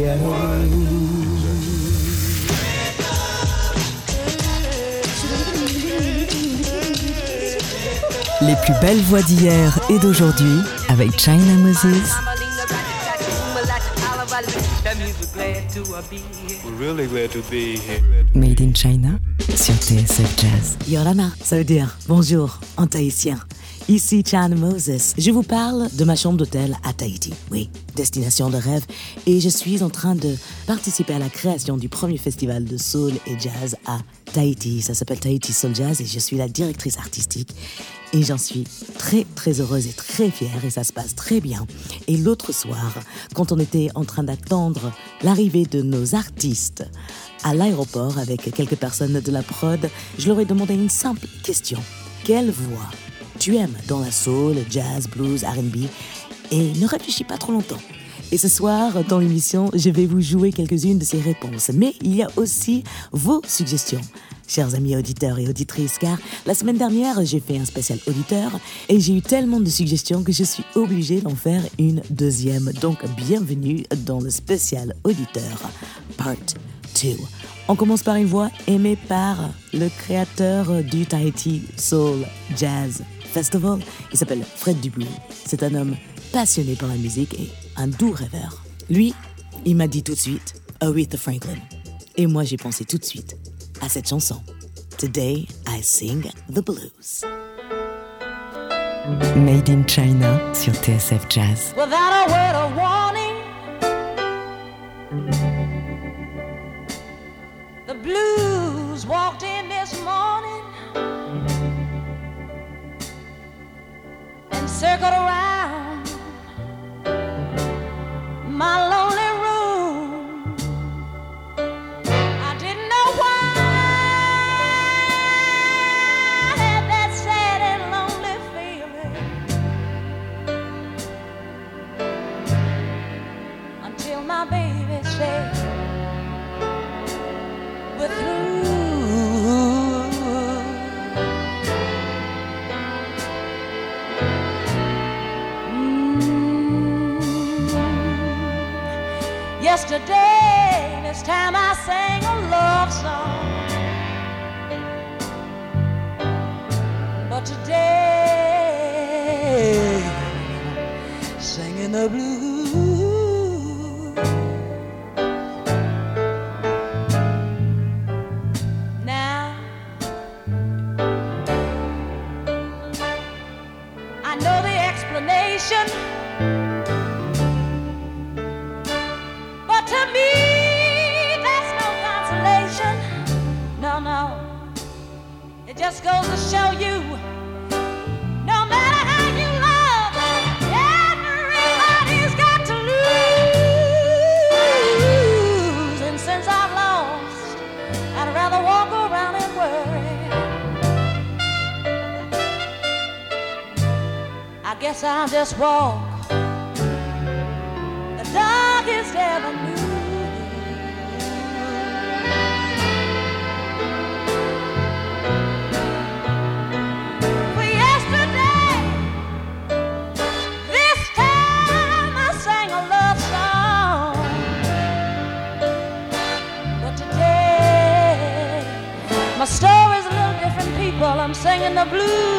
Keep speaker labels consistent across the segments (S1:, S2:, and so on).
S1: Les plus belles voix d'hier et d'aujourd'hui avec China Moses. Made in China sur TSF Jazz.
S2: Yorana, ça veut dire bonjour en tahitien. Ici Chan Moses. Je vous parle de ma chambre d'hôtel à Tahiti. Oui, destination de rêve. Et je suis en train de participer à la création du premier festival de soul et jazz à Tahiti. Ça s'appelle Tahiti Soul Jazz et je suis la directrice artistique. Et j'en suis très très heureuse et très fière et ça se passe très bien. Et l'autre soir, quand on était en train d'attendre l'arrivée de nos artistes à l'aéroport avec quelques personnes de la prod, je leur ai demandé une simple question. Quelle voix tu aimes dans la soul, jazz, blues, RB et ne réfléchis pas trop longtemps. Et ce soir, dans l'émission, je vais vous jouer quelques-unes de ces réponses. Mais il y a aussi vos suggestions, chers amis auditeurs et auditrices, car la semaine dernière, j'ai fait un spécial auditeur et j'ai eu tellement de suggestions que je suis obligée d'en faire une deuxième. Donc, bienvenue dans le spécial auditeur, part 2. On commence par une voix aimée par le créateur du Tahiti Soul Jazz Festival. Il s'appelle Fred Dubois. C'est un homme passionné par la musique et un doux rêveur. Lui, il m'a dit tout de suite Aretha Franklin. Et moi, j'ai pensé tout de suite à cette chanson. Today, I sing the blues.
S1: Made in China sur TSF Jazz.
S3: Without a word of warning, the blues walked in circled around. My Yesterday, this time I sang walk around and worry. I guess I'll just walk the darkest avenue. I'm the blues.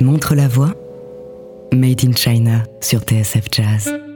S4: Montre la voie. Made in China sur TSF Jazz.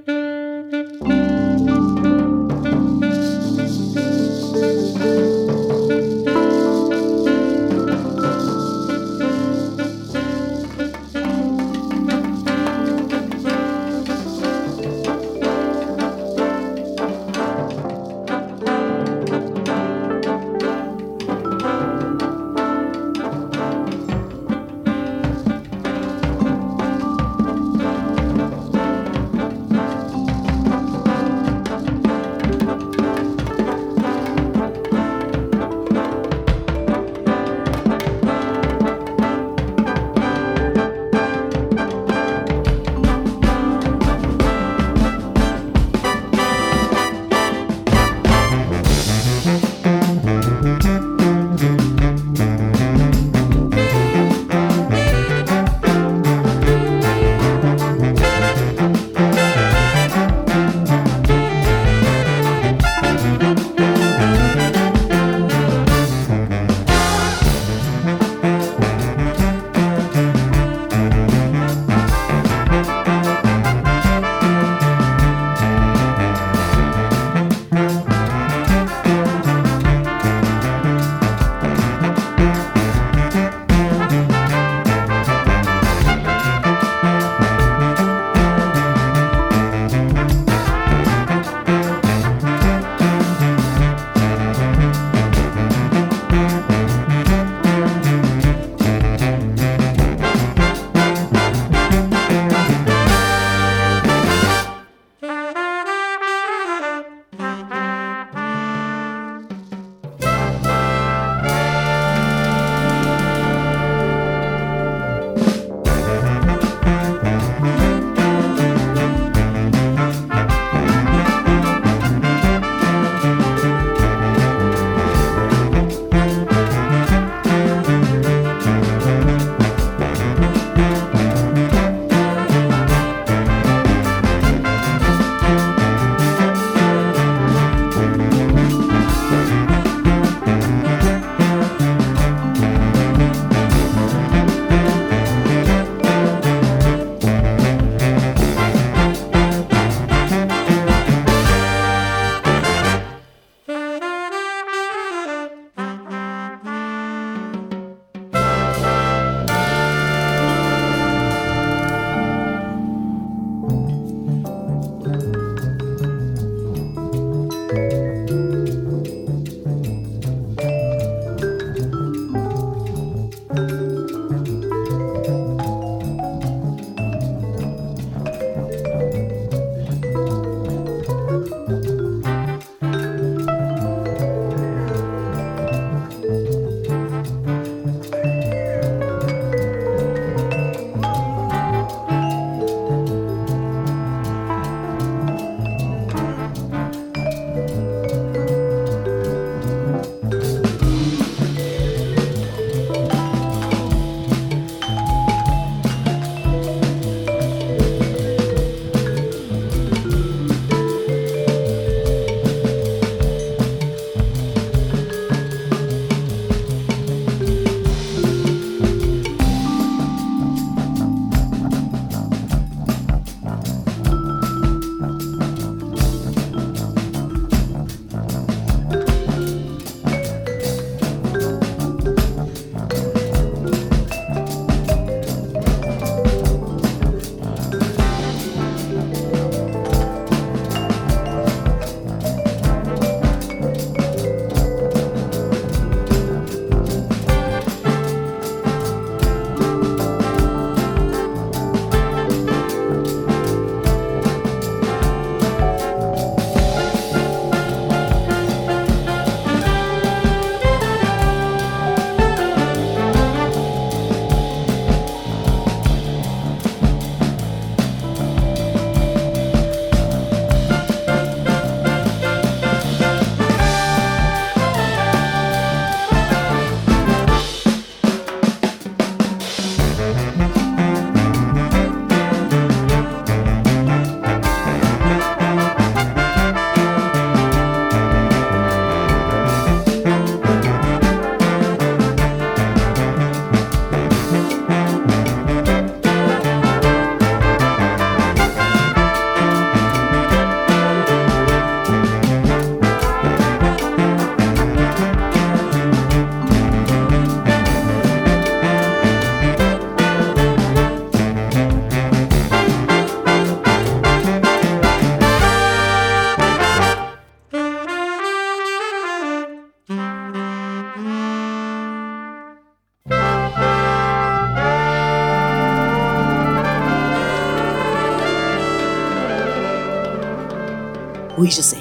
S2: Oui, je sais.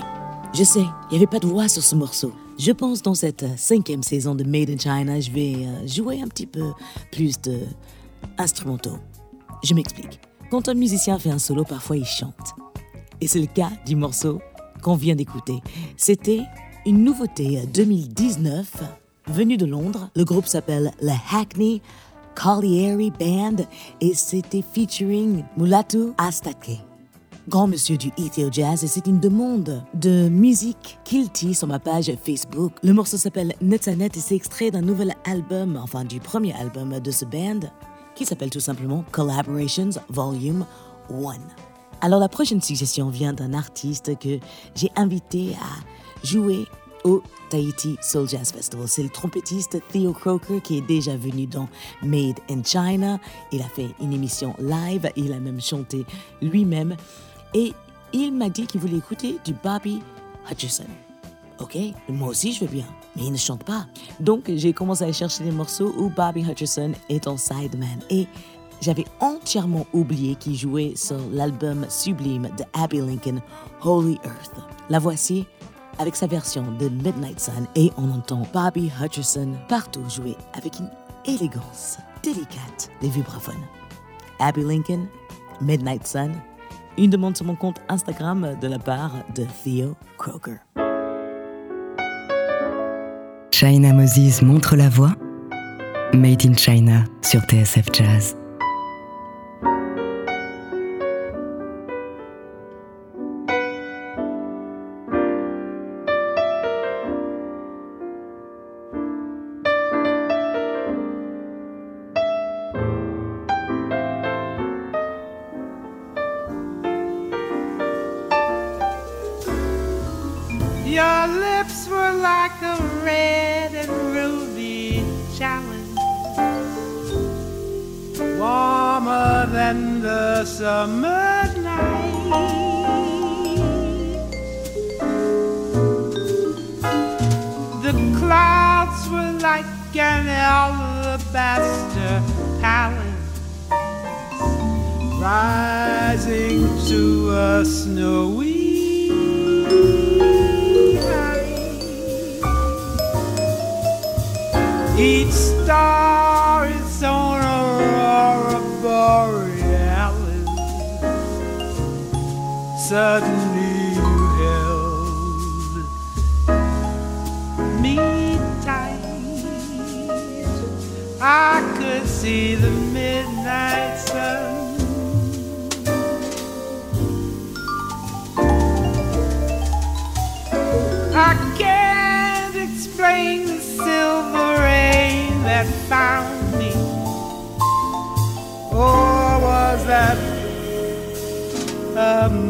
S2: Je sais, il n'y avait pas de voix sur ce morceau. Je pense dans cette cinquième saison de Made in China, je vais euh, jouer un petit peu plus de instrumentaux. Je m'explique. Quand un musicien fait un solo, parfois il chante. Et c'est le cas du morceau qu'on vient d'écouter. C'était une nouveauté 2019 venue de Londres. Le groupe s'appelle le Hackney Colliery Band et c'était featuring Mulatu Astake grand monsieur du Ethio Jazz et c'est une demande de musique Kilty sur ma page Facebook. Le morceau s'appelle Netanet et c'est extrait d'un nouvel album, enfin du premier album de ce band qui s'appelle tout simplement Collaborations Volume 1. Alors la prochaine suggestion vient d'un artiste que j'ai invité à jouer au Tahiti Soul Jazz Festival. C'est le trompettiste Theo Croker qui est déjà venu dans Made in China. Il a fait une émission live, il a même chanté lui-même. Et il m'a dit qu'il voulait écouter du Bobby Hutcherson. Ok, moi aussi je veux bien, mais il ne chante pas. Donc j'ai commencé à chercher des morceaux où Bobby Hutcherson est en sideman. Et j'avais entièrement oublié qu'il jouait sur l'album sublime de Abby Lincoln, Holy Earth. La voici avec sa version de Midnight Sun et on entend Bobby Hutcherson partout jouer avec une élégance délicate des vibraphones. Abby Lincoln, Midnight Sun, une demande sur mon compte Instagram de la part de Theo Croker.
S1: China Moses montre la voix. Made in China sur TSF Jazz.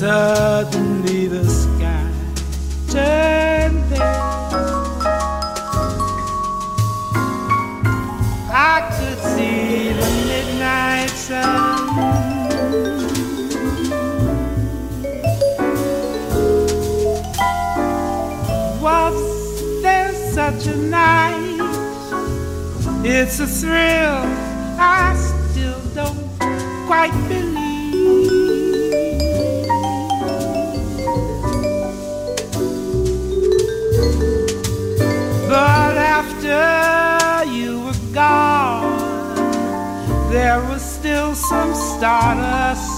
S5: Suddenly the sky turned pale. I could see the midnight sun. Was
S1: there such a night. It's a thrill I still don't quite believe. After you were gone, there was still some stardust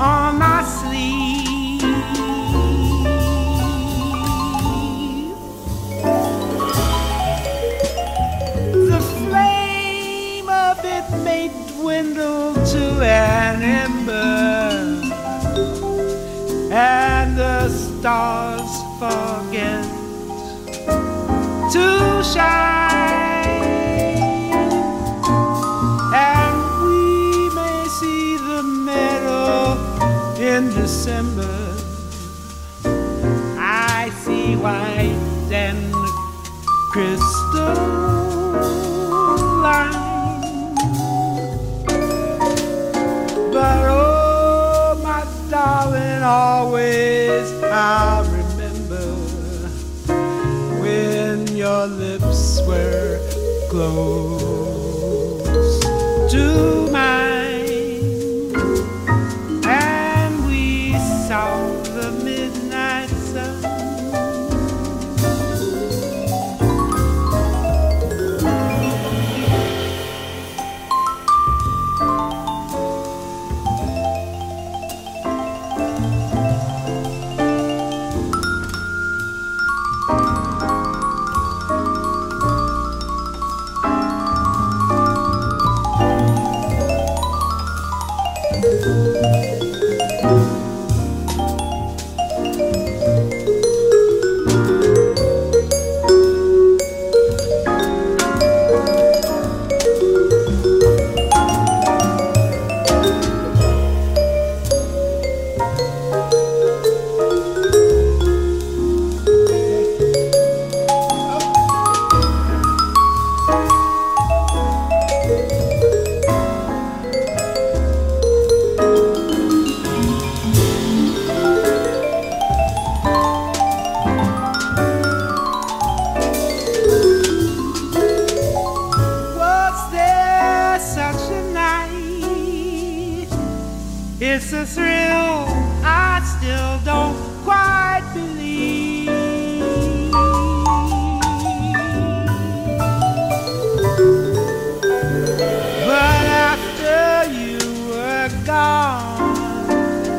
S1: on my December. I see white and crystalline. But oh, my darling, always I'll remember when your lips were close to mine.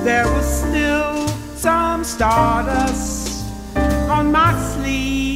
S1: there was still some stardust on my
S3: sleeve.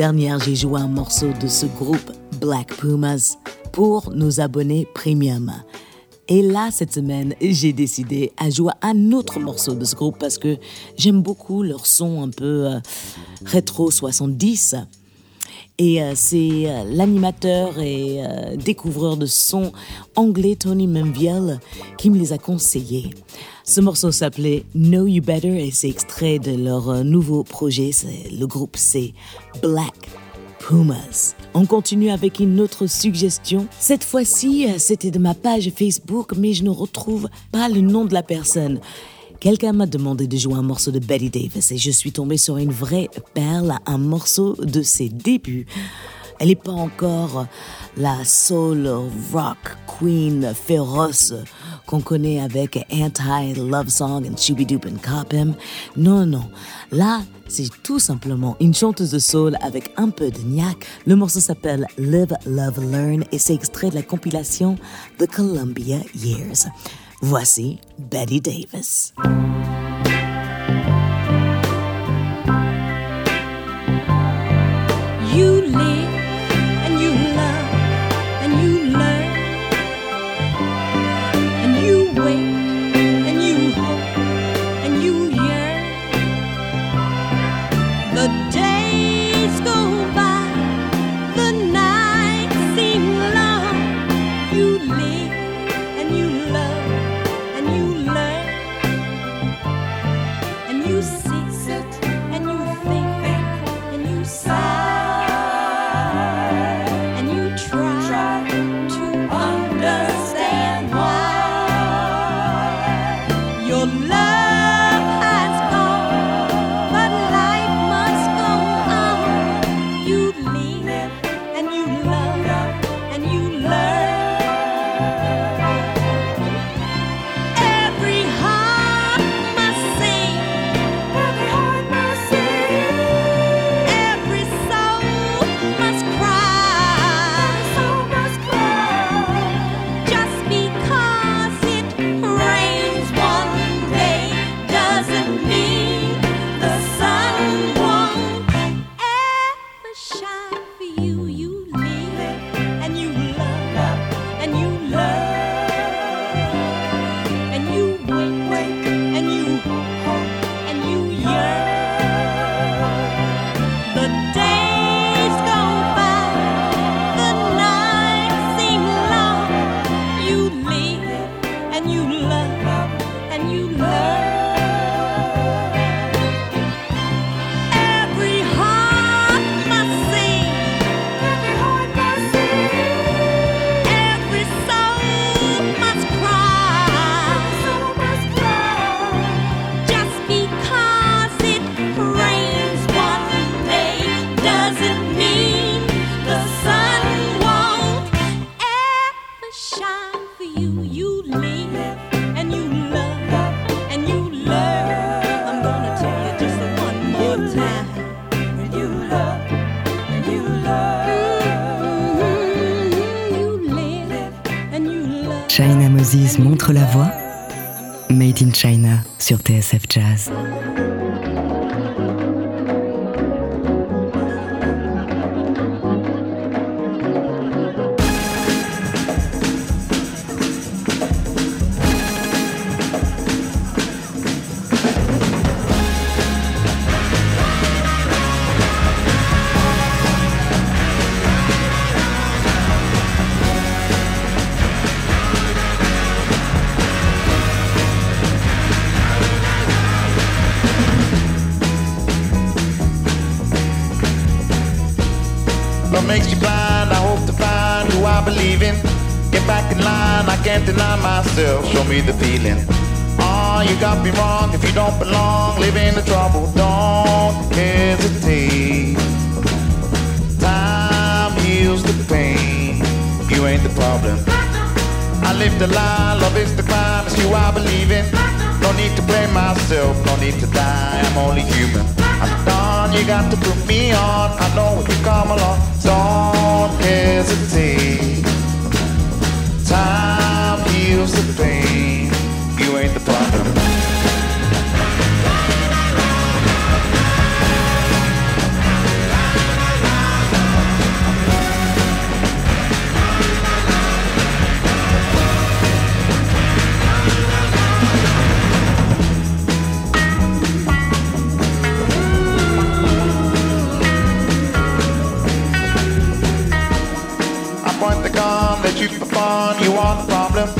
S3: Dernière, j'ai joué un morceau de ce groupe Black Pumas pour nos abonnés premium. Et là, cette semaine, j'ai décidé à jouer un autre morceau de ce groupe parce que j'aime beaucoup leur son un peu euh, rétro 70. Et euh, c'est euh, l'animateur et découvreur de son anglais Tony Menviel qui me les a conseillés. Ce morceau s'appelait Know You Better et c'est extrait de leur nouveau projet. Le groupe c'est Black Pumas. On continue avec une autre suggestion. Cette fois-ci, euh, c'était de ma page Facebook, mais je ne retrouve pas le nom de la personne. Quelqu'un m'a demandé de jouer un morceau de Betty Davis et je suis tombée sur une vraie perle, un morceau de ses débuts. Elle n'est pas encore la soul rock queen féroce qu'on connaît avec Anti Love Song and Shooby Doop and Cop Him. Non, non. Là, c'est tout simplement une chanteuse de soul avec un peu de niaque. Le morceau s'appelle Live, Love, Learn et c'est extrait de la compilation The Columbia Years. Voici Betty Davis. TSF Jazz. can't deny myself. Show me the feeling.
S6: Ah, you got me wrong. If you don't belong, live in the trouble. Don't hesitate. Time heals the pain. You ain't the problem. I live the lie. Love is the crime. It's you I believe in. No need to blame myself. No need to die. I'm only human. I'm done. You got
S7: to put me on. I know if you come
S6: along, don't hesitate time feels the pain. You ain't the problem. you want the problem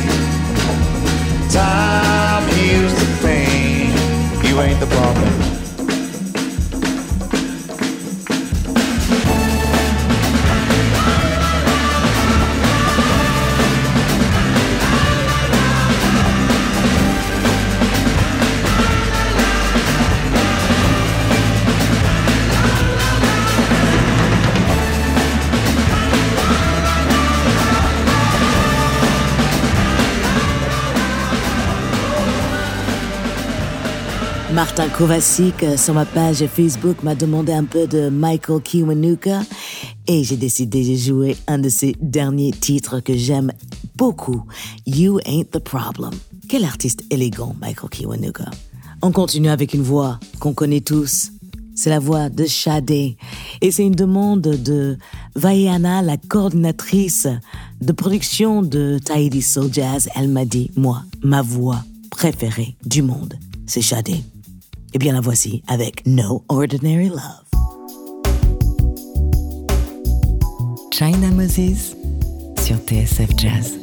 S2: Martin Kovacic euh, sur ma page Facebook m'a demandé un peu de Michael Kiwanuka et j'ai décidé de jouer un de ses derniers titres que j'aime beaucoup, You Ain't the Problem. Quel artiste élégant, Michael Kiwanuka. On continue avec une voix qu'on connaît tous. C'est la voix de Sade et c'est une demande de Vaiana, la coordinatrice de production de Tahiti Soul Jazz. Elle m'a dit, moi, ma voix préférée du monde, c'est Sade. Eh bien, la voici avec No Ordinary Love.
S3: China Moses sur TSF Jazz.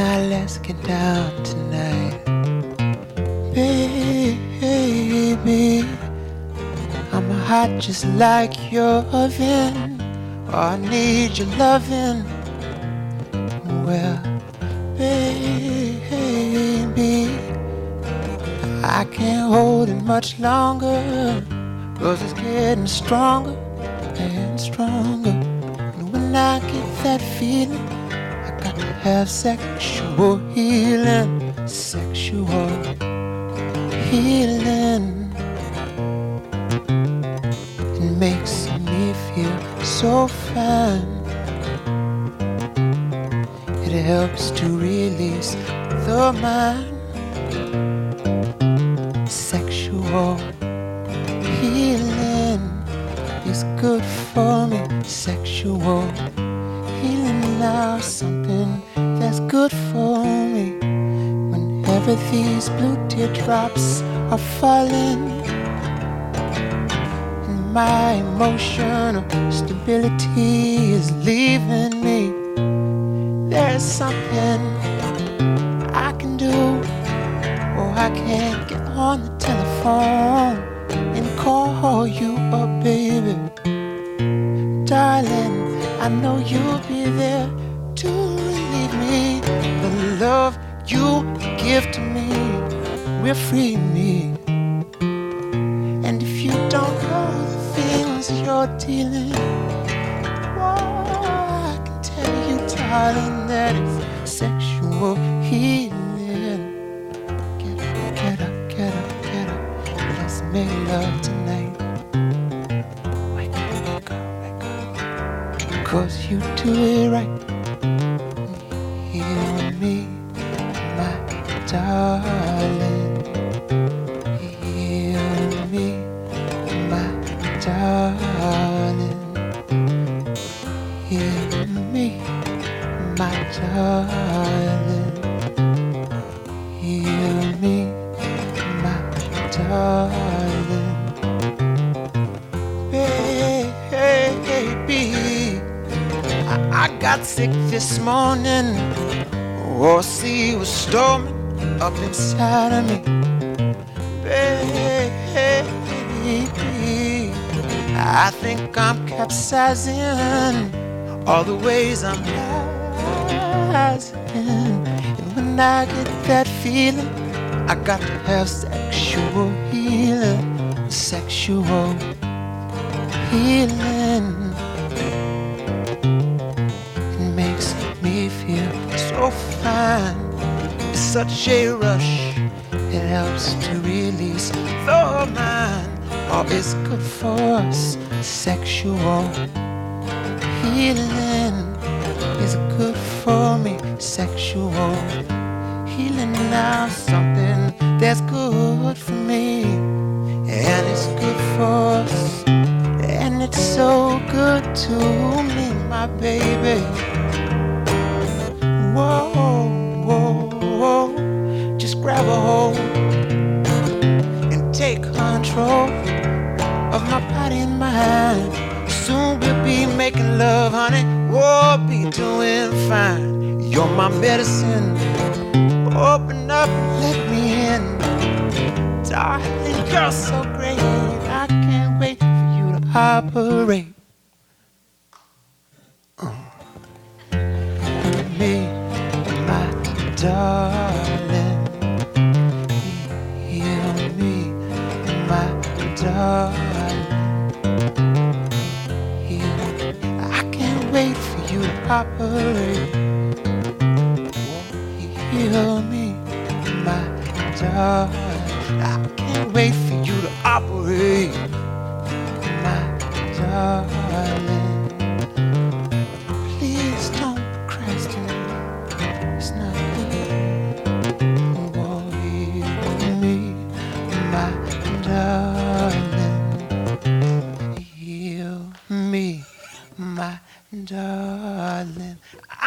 S5: Now let's get down tonight. Baby, I'm hot just like your oven. Oh, I need your loving. Well, baby, I can't hold it much longer. Cause it's getting stronger and stronger. And when I get that feeling, have sexual healing. Sexual healing. It makes me feel so fine. It helps to release the mind. Sexual healing is good for me. Sexual healing now good for me. Whenever these blue teardrops are falling, and my emotional stability is leaving me. There's something I can do, or I can't get on the telephone and call you up, baby. Darling, I know you'll be there will free me. And if you don't know the things you're dealing, well, oh, I can tell you, darling, that it's sexual healing. Sea was storming up inside of me. Baby, I think I'm capsizing all the ways I'm rising. And when I get that feeling, I got to have sexual healing, sexual healing. Fine. It's such a rush. It helps to release the mind. All it's good for us. Sexual healing is good for me. Sexual healing now something that's good for me. And it's good for us. And it's so good to me, my baby. Whoa, whoa, whoa. Just grab a hold and take control of my body and my mind. Soon we'll be making love, honey. We'll be doing fine. You're my medicine. Open up and let me in. Darling, you're so great. I can't wait for you to operate. Operate. Heal me, my darling. I can't wait for you to operate, my darling. Please don't procrastinate. It's not good. Heal me, my darling. Heal me, my darling.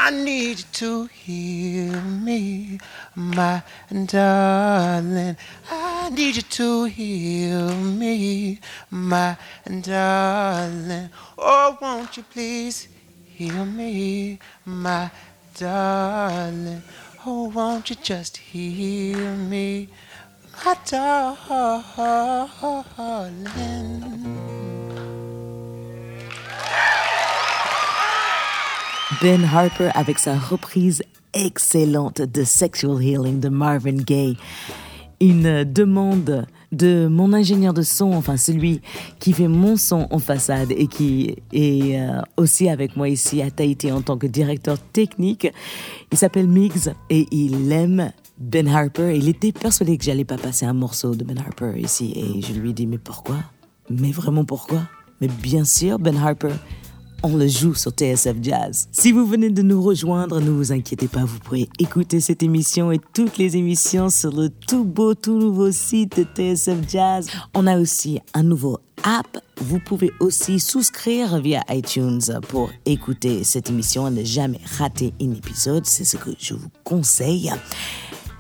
S5: I need you to heal me, my darling. I need you to heal me, my darling. Oh, won't you please heal me, my darling. Oh, won't you just hear me, my darling?
S2: Ben Harper avec sa reprise excellente de Sexual Healing de Marvin Gaye. Une demande de mon ingénieur de son, enfin celui qui fait mon son en façade et qui est euh, aussi avec moi ici à Tahiti en tant que directeur technique. Il s'appelle Miggs et il aime Ben Harper. Il était persuadé que j'allais pas passer un morceau de Ben Harper ici et je lui ai dit mais pourquoi? Mais vraiment pourquoi? Mais bien sûr Ben Harper on le joue sur TSF Jazz. Si vous venez de nous rejoindre, ne vous inquiétez pas, vous pourrez écouter cette émission et toutes les émissions sur le tout beau, tout nouveau site de TSF Jazz. On a aussi un nouveau app. Vous pouvez aussi souscrire via iTunes pour écouter cette émission et ne jamais rater un épisode. C'est ce que je vous conseille.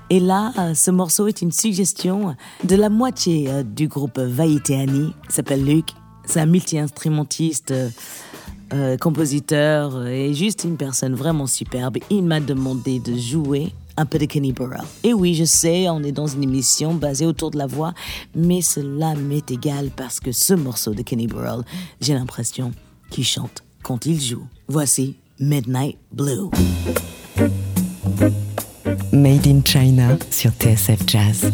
S2: Et là, euh, ce morceau est une suggestion de la moitié euh, du groupe Vaiteani. S'appelle Luc. C'est un multi-instrumentiste. Euh, compositeur euh, et juste une personne vraiment superbe. Il m'a demandé de jouer un peu de Kenny Burrell. Et oui, je sais, on est dans une émission basée autour de la voix, mais cela m'est égal parce que ce morceau de Kenny Burrell, j'ai l'impression qu'il chante quand il joue. Voici Midnight Blue.
S1: Made in China sur TSF Jazz.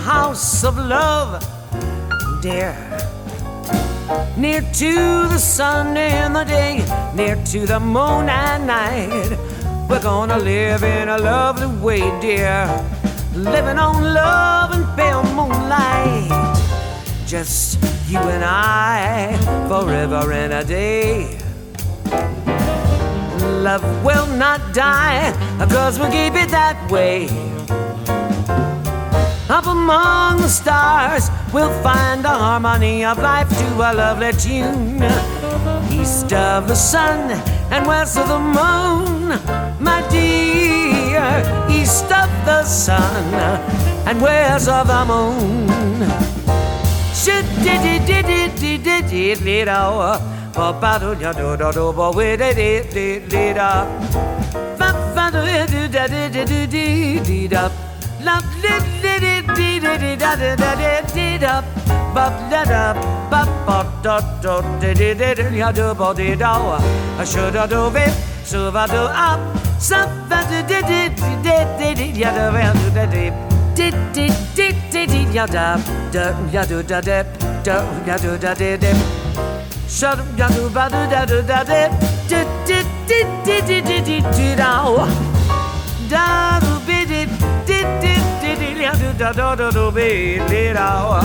S8: House of love, dear. Near to the sun in the day, near to the moon at night. We're gonna live in a lovely way, dear. Living on love and pale moonlight. Just you and I, forever and a day. Love will not die, cause we'll keep it that way. Up among the stars, we'll find the harmony of life to a lovely tune. East of the sun and west of the moon, my dear. East of the sun and west of the moon. Shit, diddy da da da da did up bop da da bop bop dot dot diddy diddy ya do body do I should I do it so I do up something diddy diddy diddy ya do well do da dip did did did did ya da da ya do da dip da ya do da dip shut up ya do ba do da do da dip did did did did did did did da da do bid did did di di di ya do da do do do bi di da.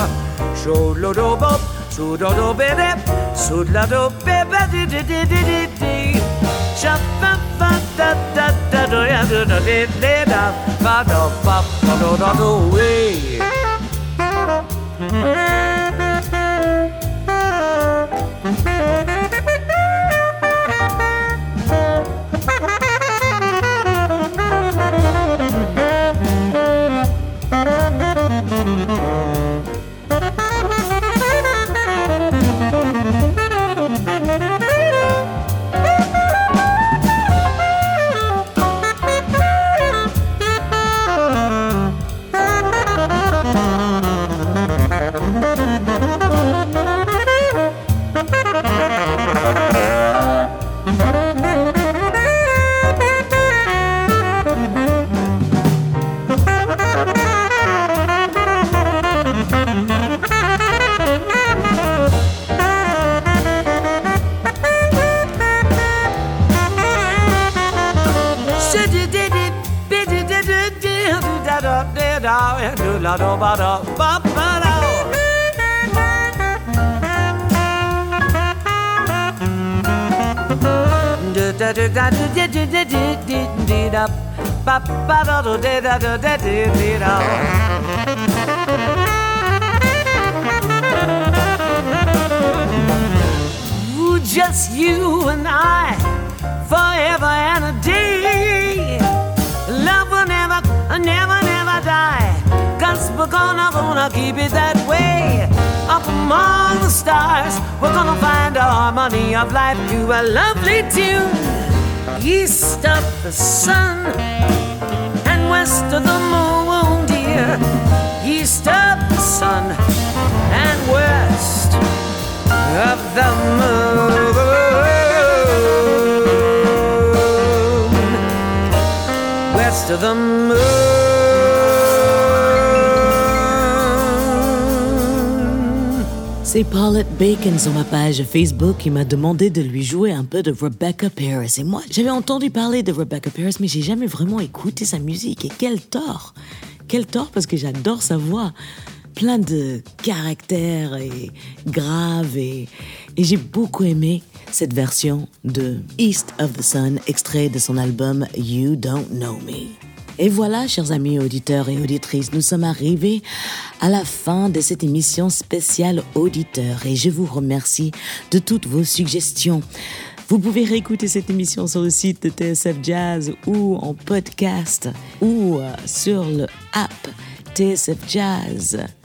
S8: So lo do bo so do do bi di so la do bi ba di di di di di di. Shut ba ba da da da do ya do da di di da ba do ba do do do we. Ooh, Just you and I, forever and a day. Love will never, never, never die. Cause we're gonna, gonna keep it that way. Up among the stars, we're gonna find a harmony of life to a lovely tune. East of the sun and west of the moon, dear. East of the sun and west of the moon. West of the moon.
S2: C'est Paulette Bacon sur ma page Facebook qui m'a demandé de lui jouer un peu de Rebecca Paris. Et moi, j'avais entendu parler de Rebecca Paris, mais j'ai jamais vraiment écouté sa musique. Et quel tort Quel tort parce que j'adore sa voix. Plein de caractère et grave. Et j'ai beaucoup aimé cette version de East of the Sun, extrait de son album You Don't Know Me. Et voilà, chers amis auditeurs et auditrices, nous sommes arrivés à la fin de cette émission spéciale auditeur et je vous remercie de toutes vos suggestions. Vous pouvez réécouter cette émission sur le site de TSF Jazz ou en podcast ou euh, sur le app TSF Jazz.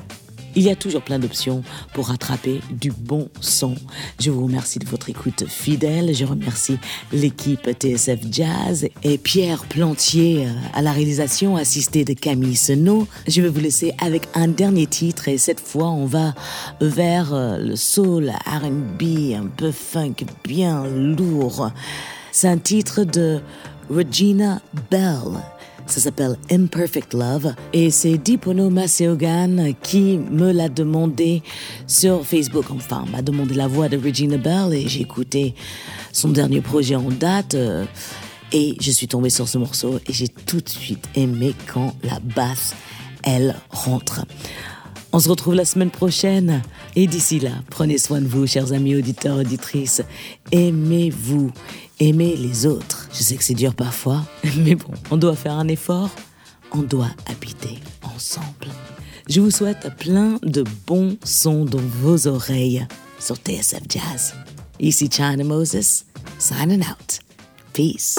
S2: Il y a toujours plein d'options pour rattraper du bon son. Je vous remercie de votre écoute fidèle. Je remercie l'équipe TSF Jazz et Pierre Plantier euh, à la réalisation assistée de Camille Senot. Je vais vous laisser avec un dernier titre et cette fois on va vers euh, le soul R&B un peu funk bien lourd. C'est un titre de Regina Bell. Ça s'appelle Imperfect Love et c'est Dipono Maseogan qui me l'a demandé sur Facebook. Enfin, m'a demandé la voix de Regina Bell et j'ai écouté son dernier projet en date euh, et je suis tombée sur ce morceau et j'ai tout de suite aimé quand la basse, elle rentre. On se retrouve la semaine prochaine. Et d'ici là, prenez soin de vous, chers amis auditeurs, auditrices. Aimez-vous, aimez les autres. Je sais que c'est dur parfois, mais bon, on doit faire un effort. On doit habiter ensemble. Je vous souhaite plein de bons sons dans vos oreilles sur TSF Jazz. Ici China Moses, signing out. Peace.